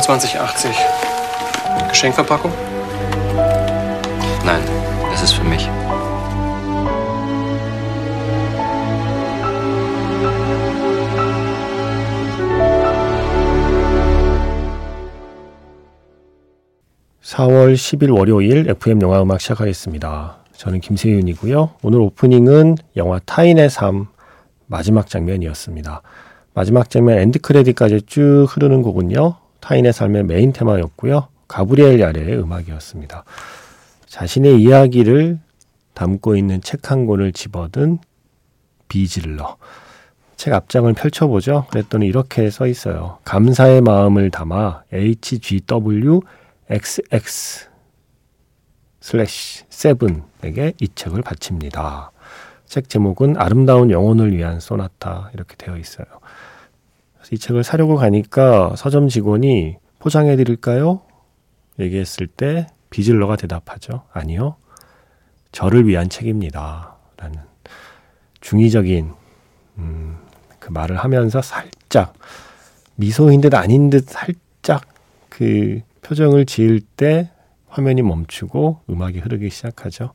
29,80. Geschenkverpackung? Nein, es ist für mich. (4월 10일) 월요일 FM 영화 음악 시작하겠습니다. 저는 김세윤이고요. 오늘 오프닝은 영화 타인의 삶 마지막 장면이었습니다. 마지막 장면 end credit까지 쭉 흐르는 곡은요. 타인의 삶의 메인 테마였고요. 가브리엘 야레의 음악이었습니다. 자신의 이야기를 담고 있는 책 한 권을 집어든 비즐러. 책 앞장을 펼쳐보죠. 그랬더니 이렇게 써 있어요. 감사의 마음을 담아 HGW XX slash seven에게 이 책을 바칩니다. 책 제목은 아름다운 영혼을 위한 소나타 이렇게 되어 있어요. 이 책을 사려고 가니까 서점 직원이 포장해 드릴까요? 얘기했을 때 비질러가 대답하죠. 아니요. 저를 위한 책입니다. 라는 중의적인 음, 그 말을 하면서 살짝 미소인 듯 아닌 듯 살짝 그 표정을 지을 때 화면이 멈추고 음악이 흐르기 시작하죠.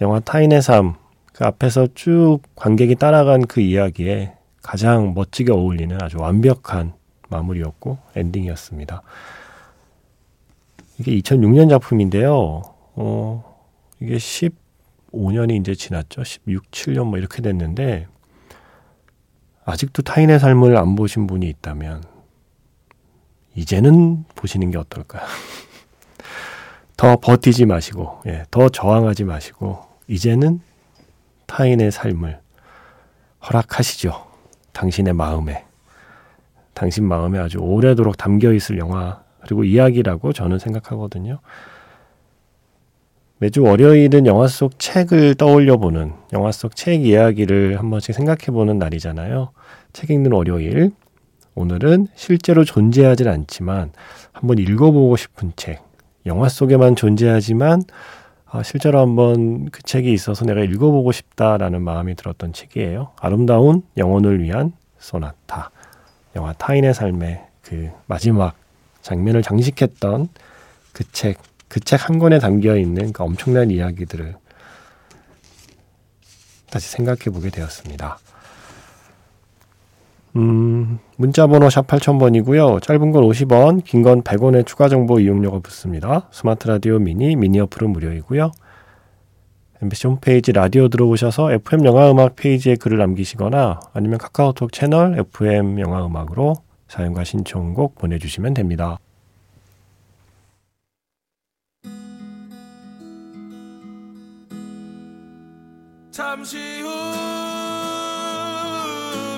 영화 타인의 삶, 그 앞에서 쭉 관객이 따라간 그 이야기에 가장 멋지게 어울리는 아주 완벽한 마무리였고 엔딩이었습니다. 이게 2006년 작품인데요. 어, 이게 15년이 이제 지났죠. 16, 7년 뭐 이렇게 됐는데 아직도 타인의 삶을 안 보신 분이 있다면 이제는 보시는 게 어떨까요? 더 버티지 마시고, 예, 더 저항하지 마시고, 이제는 타인의 삶을 허락하시죠. 당신의 마음에. 당신 마음에 아주 오래도록 담겨 있을 영화, 그리고 이야기라고 저는 생각하거든요. 매주 월요일은 영화 속 책을 떠올려 보는, 영화 속 책 이야기를 한 번씩 생각해 보는 날이잖아요. 책 읽는 월요일. 오늘은 실제로 존재하진 않지만 한번 읽어보고 싶은 책. 영화 속에만 존재하지만 아, 실제로 한번 그 책이 있어서 내가 읽어보고 싶다라는 마음이 들었던 책이에요. 아름다운 영혼을 위한 소나타. 영화 타인의 삶의 그 마지막 장면을 장식했던 그 책, 그 책 한 권에 담겨 있는 그 엄청난 이야기들을 다시 생각해 보게 되었습니다. 음, 문자번호 샵 8000번이고요. 짧은 건 50원, 긴 건 100원의 추가 정보 이용료가 붙습니다. 스마트 라디오 미니, 미니 어플은 무료이고요. MBC 홈페이지 라디오 들어오셔서 FM 영화음악 페이지에 글을 남기시거나 아니면 카카오톡 채널 FM 영화음악으로 사연과 신청곡 보내주시면 됩니다. 잠시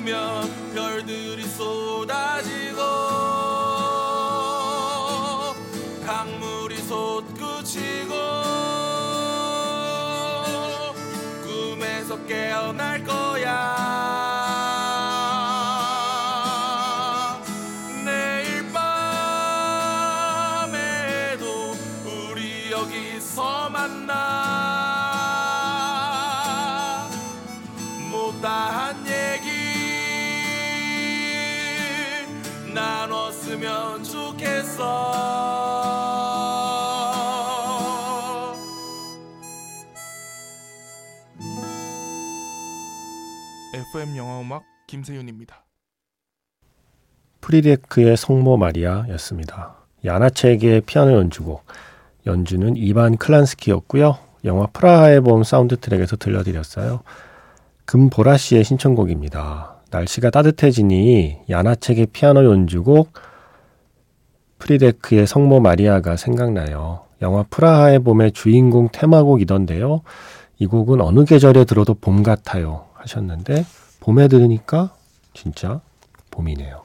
후면 별들이 쏟아지고 좋겠어 FM 영화음악 김세윤입니다. 프리데크의 성모 마리아였습니다. 야나체크의 피아노 연주곡, 연주는 이반 클란스키였고요. 영화 프라하의 봄 사운드 트랙에서 들려드렸어요. 금보라 씨의 신청곡입니다. 날씨가 따뜻해지니 야나체크의 피아노 연주곡 프리데크의 성모 마리아가 생각나요. 영화 프라하의 봄의 주인공 테마곡이던데요. 이 곡은 어느 계절에 들어도 봄 같아요 하셨는데 봄에 들으니까 진짜 봄이네요.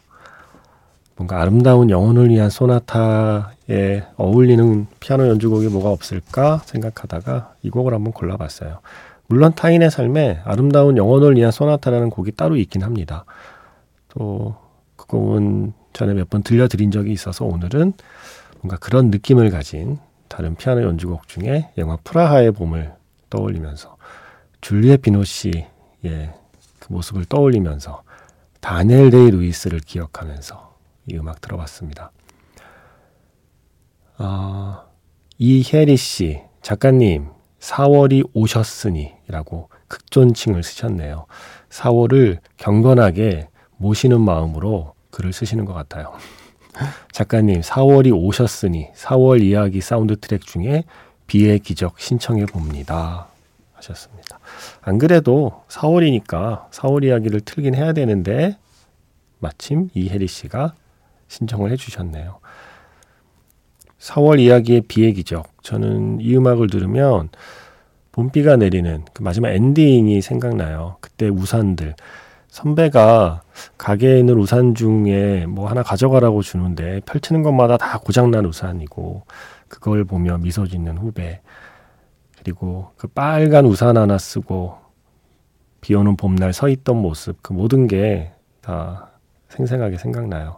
뭔가 아름다운 영혼을 위한 소나타에 어울리는 피아노 연주곡이 뭐가 없을까 생각하다가 이 곡을 한번 골라봤어요. 물론 타인의 삶에 아름다운 영혼을 위한 소나타라는 곡이 따로 있긴 합니다. 또그 곡은 전에 몇 번 들려드린 적이 있어서 오늘은 뭔가 그런 느낌을 가진 다른 피아노 연주곡 중에 영화 프라하의 봄을 떠올리면서 줄리엣 비노쉬의 그 모습을 떠올리면서 다니엘 데이 루이스를 기억하면서 이 음악 들어봤습니다. 어, 이혜리 씨, 작가님, 4월이 오셨으니 라고 극존칭을 쓰셨네요. 4월을 경건하게 모시는 마음으로 글을 쓰시는 것 같아요. 작가님, 4월이 오셨으니 4월 이야기 사운드 트랙 중에 비의 기적 신청해 봅니다. 하셨습니다. 안 그래도 4월이니까 4월 이야기를 틀긴 해야 되는데 마침 이혜리 씨가 신청을 해 주셨네요. 4월 이야기의 비의 기적. 저는 이 음악을 들으면 봄비가 내리는 그 마지막 엔딩이 생각나요. 그때 우산들. 선배가 가게에 있는 우산 중에 뭐 하나 가져가라고 주는데 펼치는 것마다 다 고장난 우산이고 그걸 보며 미소 짓는 후배. 그리고 그 빨간 우산 하나 쓰고 비 오는 봄날 서 있던 모습, 그 모든 게 다 생생하게 생각나요.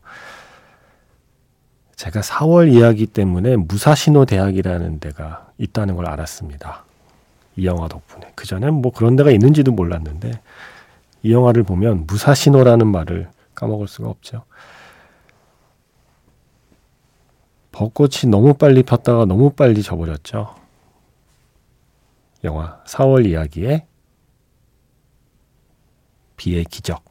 제가 4월 이야기 때문에 무사신호 대학이라는 데가 있다는 걸 알았습니다. 이 영화 덕분에. 그전엔 뭐 그런 데가 있는지도 몰랐는데 이 영화를 보면 무사신호라는 말을 까먹을 수가 없죠. 벚꽃이 너무 빨리 폈다가 너무 빨리 져버렸죠. 영화 4월 이야기의 비의 기적.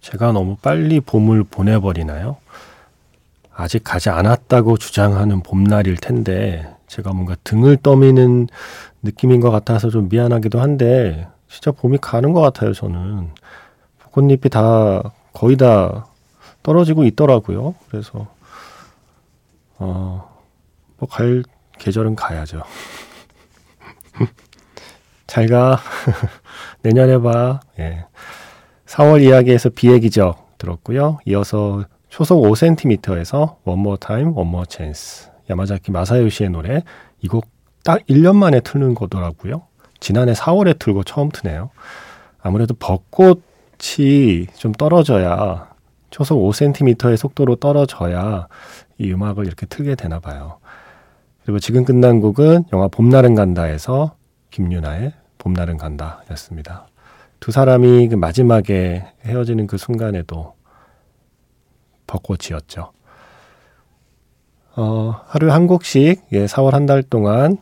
제가 너무 빨리 봄을 보내버리나요? 아직 가지 않았다고 주장하는 봄날일 텐데, 제가 뭔가 등을 떠미는 느낌인 것 같아서 좀 미안하기도 한데, 진짜 봄이 가는 것 같아요, 저는. 벚꽃잎이 다, 거의 다 떨어지고 있더라고요. 그래서, 어, 뭐 갈 계절은 가야죠. 잘 가. 내년에 봐. 예. 4월 이야기에서 비의 기적 들었고요. 이어서 초속 5cm에서 One More Time, One More Chance. 야마자키 마사요시의 노래. 이 곡 딱 1년 만에 틀는 거더라고요. 지난해 4월에 틀고 처음 트네요. 아무래도 벚꽃이 좀 떨어져야 초속 5cm의 속도로 떨어져야 이 음악을 이렇게 틀게 되나 봐요. 그리고 지금 끝난 곡은 영화 봄날은 간다에서 김유나의 봄날은 간다였습니다. 두 사람이 그 마지막에 헤어지는 그 순간에도 벚꽃이었죠. 어, 하루에 한 곡씩 예, 4월 한 달 동안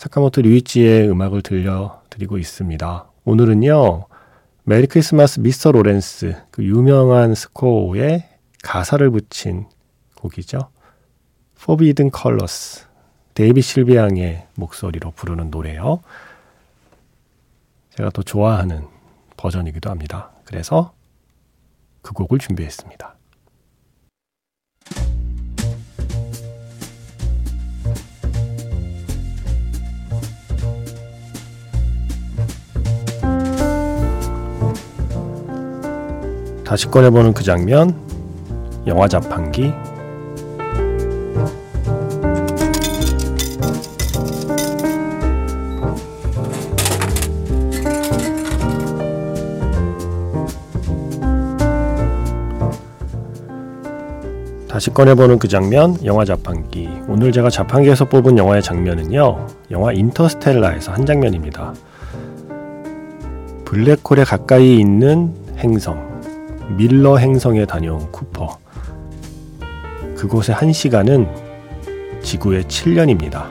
사카모토 류이치의 음악을 들려드리고 있습니다. 오늘은요, Merry Christmas Mr. Lawrence, 그 유명한 스코어에 가사를 붙인 곡이죠. Forbidden Colors. 데이비 실비앙의 목소리로 부르는 노래요. 제가 또 좋아하는 버전이기도 합니다. 그래서 그 곡을 준비했습니다. 다시 꺼내보는 그 장면, 영화 자판기, 다시 꺼내보는 그 장면, 영화 자판기. 오늘 제가 자판기에서 뽑은 영화의 장면은요, 영화 인터스텔라에서 한 장면입니다. 블랙홀에 가까이 있는 행성, 밀러 행성에 다녀온 쿠퍼. 그곳의 한 시간은 지구의 7년입니다.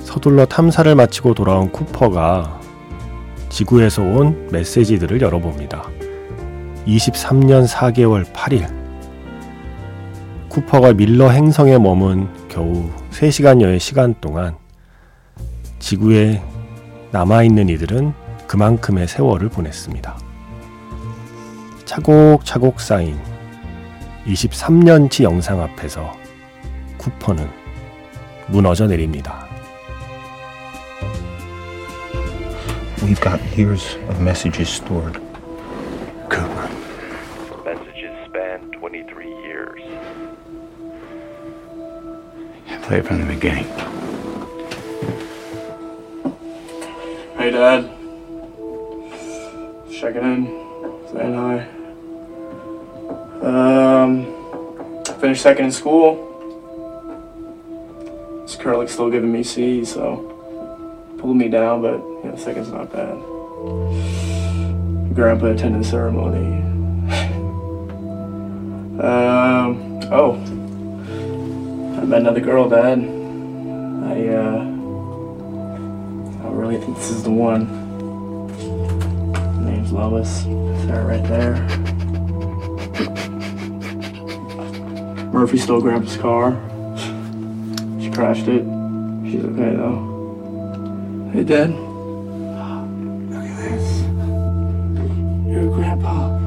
서둘러 탐사를 마치고 돌아온 쿠퍼가 지구에서 온 메시지들을 열어봅니다. 23년 4개월 8일. 쿠퍼가 밀러 행성에 머문 겨우 3시간여의 시간 동안 지구에 남아있는 이들은 그만큼의 세월을 보냈습니다. 차곡차곡 쌓인 23년치 영상 앞에서 쿠퍼는 무너져 내립니다. We've got years of messages stored. Cooper. Messages span 23 years. Play it from the beginning. Hey, Dad. Checking in, finished second in school. This Curlick's still giving me C, so pulled me down, but you know, second's not bad. Grandpa attended the ceremony. um, oh, I met another girl, Dad. I, uh, I really think this is the one. Her name's Lois. It's her right there. Murphy stole Grandpa's car. She crashed it. She's okay though. Hey, Dad. Look at this. Your grandpa.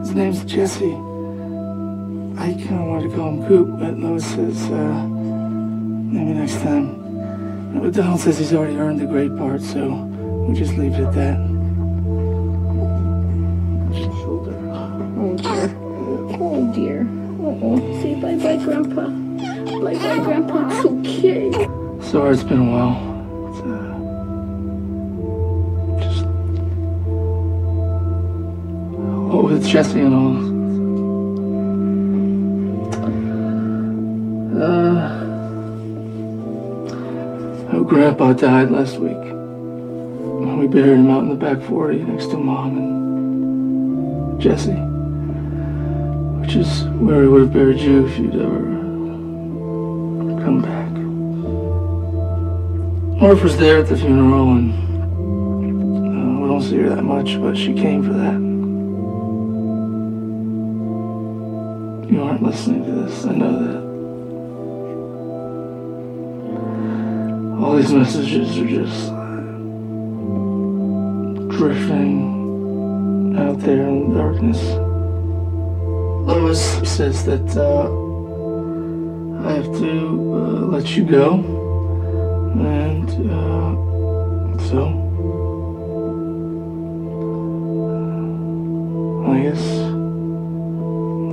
His name's Jesse. I kind of wanted to call him Coop, but Lois says, uh, maybe next time. But Donald says he's already earned the great part, so we'll just leave it at that. Dear. Oh, say bye bye, Grandpa. Bye bye, Grandpa. It's okay. Sorry, it's been a while. It's, uh, just. What with Jesse and all. Uh. Oh, Grandpa died last week. We buried him out in the back 40 next to Mom and Jesse. Which is where we would have buried you if you'd ever come back. Marv was there at the funeral, and uh, we don't see her that much, but she came for that. You aren't listening to this, I know that. All these messages are just drifting out there in the darkness. Lois says that uh, I have to uh, let you go. And uh, so, I guess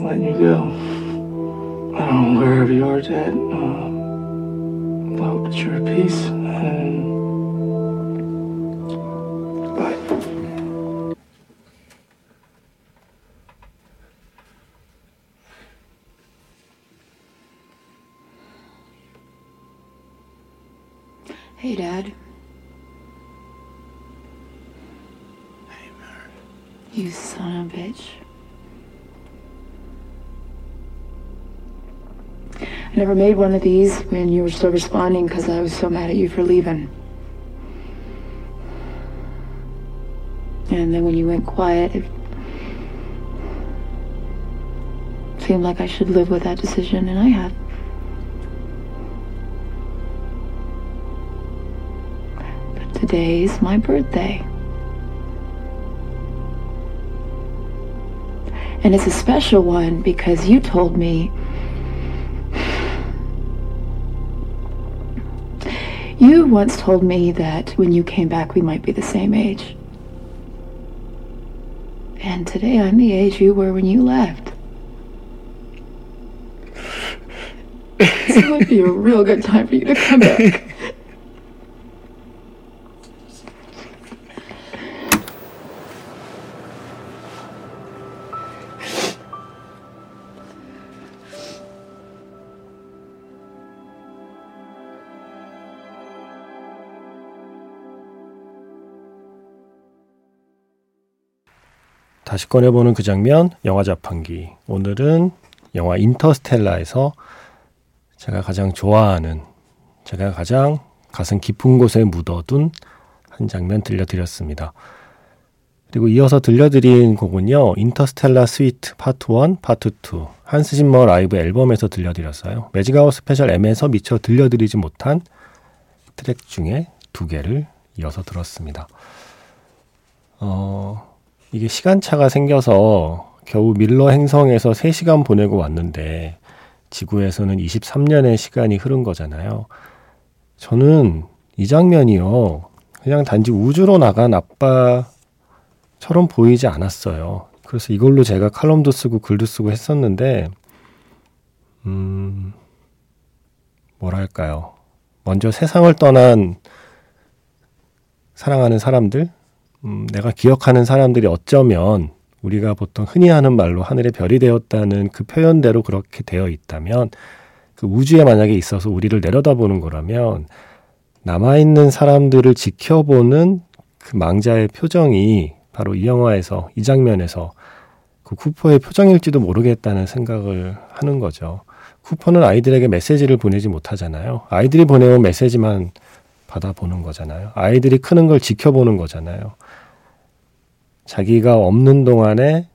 letting you go. I don't know wherever you are, Dad. Uh, I hope that you're at peace. Hey, Dad. Hey, Mary. You son of a bitch. I never made one of these when you were still responding because I was so mad at you for leaving. And then when you went quiet, it seemed like I should live with that decision, and I have. Today's my birthday. And it's a special one because you told me You once told me that when you came back, we might be the same age. And today I'm the age you were when you left. so it might be a real good time for you to come back. 다시 꺼내보는 그 장면, 영화 자판기. 오늘은 영화 인터스텔라에서 제가 가장 좋아하는, 제가 가장 가슴 깊은 곳에 묻어둔 한 장면 들려드렸습니다. 그리고 이어서 들려드린 곡은요, 인터스텔라 Suite 파트 1, 파트 2, 한스 짐머 라이브 앨범에서 들려드렸어요. Magic Hour Special M에서 미처 들려드리지 못한 트랙 중에 두 개를 이어서 들었습니다. 어, 이게 시간차가 생겨서 겨우 밀러 행성에서 3시간 보내고 왔는데 지구에서는 23년의 시간이 흐른 거잖아요. 저는 이 장면이요. 그냥 단지 우주로 나간 아빠처럼 보이지 않았어요. 그래서 이걸로 제가 칼럼도 쓰고 글도 쓰고 했었는데, 음, 뭐랄까요. 먼저 세상을 떠난 사랑하는 사람들, 음, 내가 기억하는 사람들이 어쩌면 우리가 보통 흔히 하는 말로 하늘의 별이 되었다는 그 표현대로 그렇게 되어 있다면 그 우주에 만약에 있어서 우리를 내려다보는 거라면 남아있는 사람들을 지켜보는 그 망자의 표정이 바로 이 영화에서 이 장면에서 그 쿠퍼의 표정일지도 모르겠다는 생각을 하는 거죠. 쿠퍼는 아이들에게 메시지를 보내지 못하잖아요. 아이들이 보내온 메시지만 받아보는 거잖아요. 아이들이 크는 걸 지켜보는 거잖아요. 자기가 없는 동안에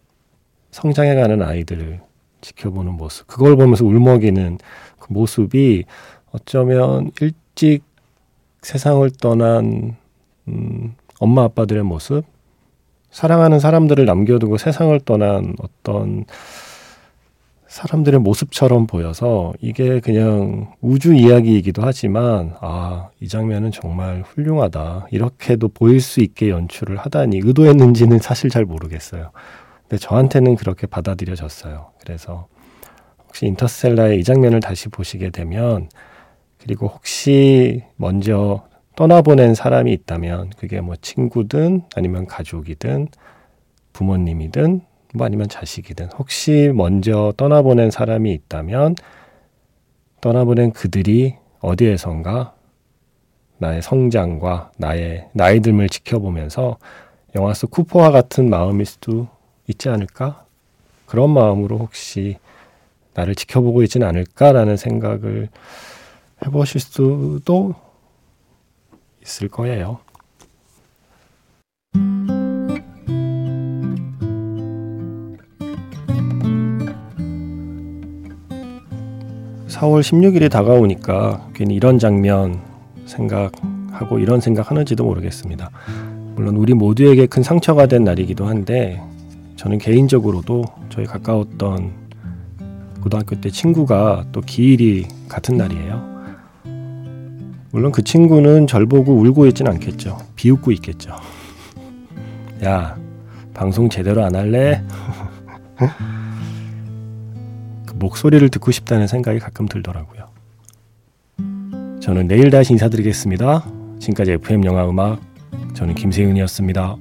성장해가는 아이들을 지켜보는 모습. 그걸 보면서 울먹이는 그 모습이 어쩌면 일찍 세상을 떠난 음, 엄마 아빠들의 모습, 사랑하는 사람들을 남겨두고 세상을 떠난 어떤 사람들의 모습처럼 보여서 이게 그냥 우주 이야기이기도 하지만 아, 이 장면은 정말 훌륭하다. 이렇게도 보일 수 있게 연출을 하다니 의도했는지는 사실 잘 모르겠어요. 근데 저한테는 그렇게 받아들여졌어요. 그래서 혹시 인터스텔라의 이 장면을 다시 보시게 되면 그리고 혹시 먼저 떠나보낸 사람이 있다면 그게 뭐 친구든 아니면 가족이든 부모님이든 뭐 아니면 자식이든 혹시 먼저 떠나보낸 사람이 있다면 떠나보낸 그들이 어디에선가 나의 성장과 나의 나이 듦을 지켜보면서 영화 속 쿠퍼와 같은 마음일 수도 있지 않을까? 그런 마음으로 혹시 나를 지켜보고 있지는 않을까라는 생각을 해보실 수도 있을 거예요. 4월 16일이 다가오니까 괜히 이런 장면 생각하고 이런 생각하는지도 모르겠습니다. 물론 우리 모두에게 큰 상처가 된 날이기도 한데 저는 개인적으로도 저희 가까웠던 고등학교 때 친구가 또 기일이 같은 날이에요. 물론 그 친구는 절 보고 울고 있진 않겠죠. 비웃고 있겠죠. 야, 방송 제대로 안 할래? 목소리를 듣고 싶다는 생각이 가끔 들더라고요. 저는 내일 다시 인사드리겠습니다. 지금까지 FM 영화 음악 저는 김세윤이었습니다.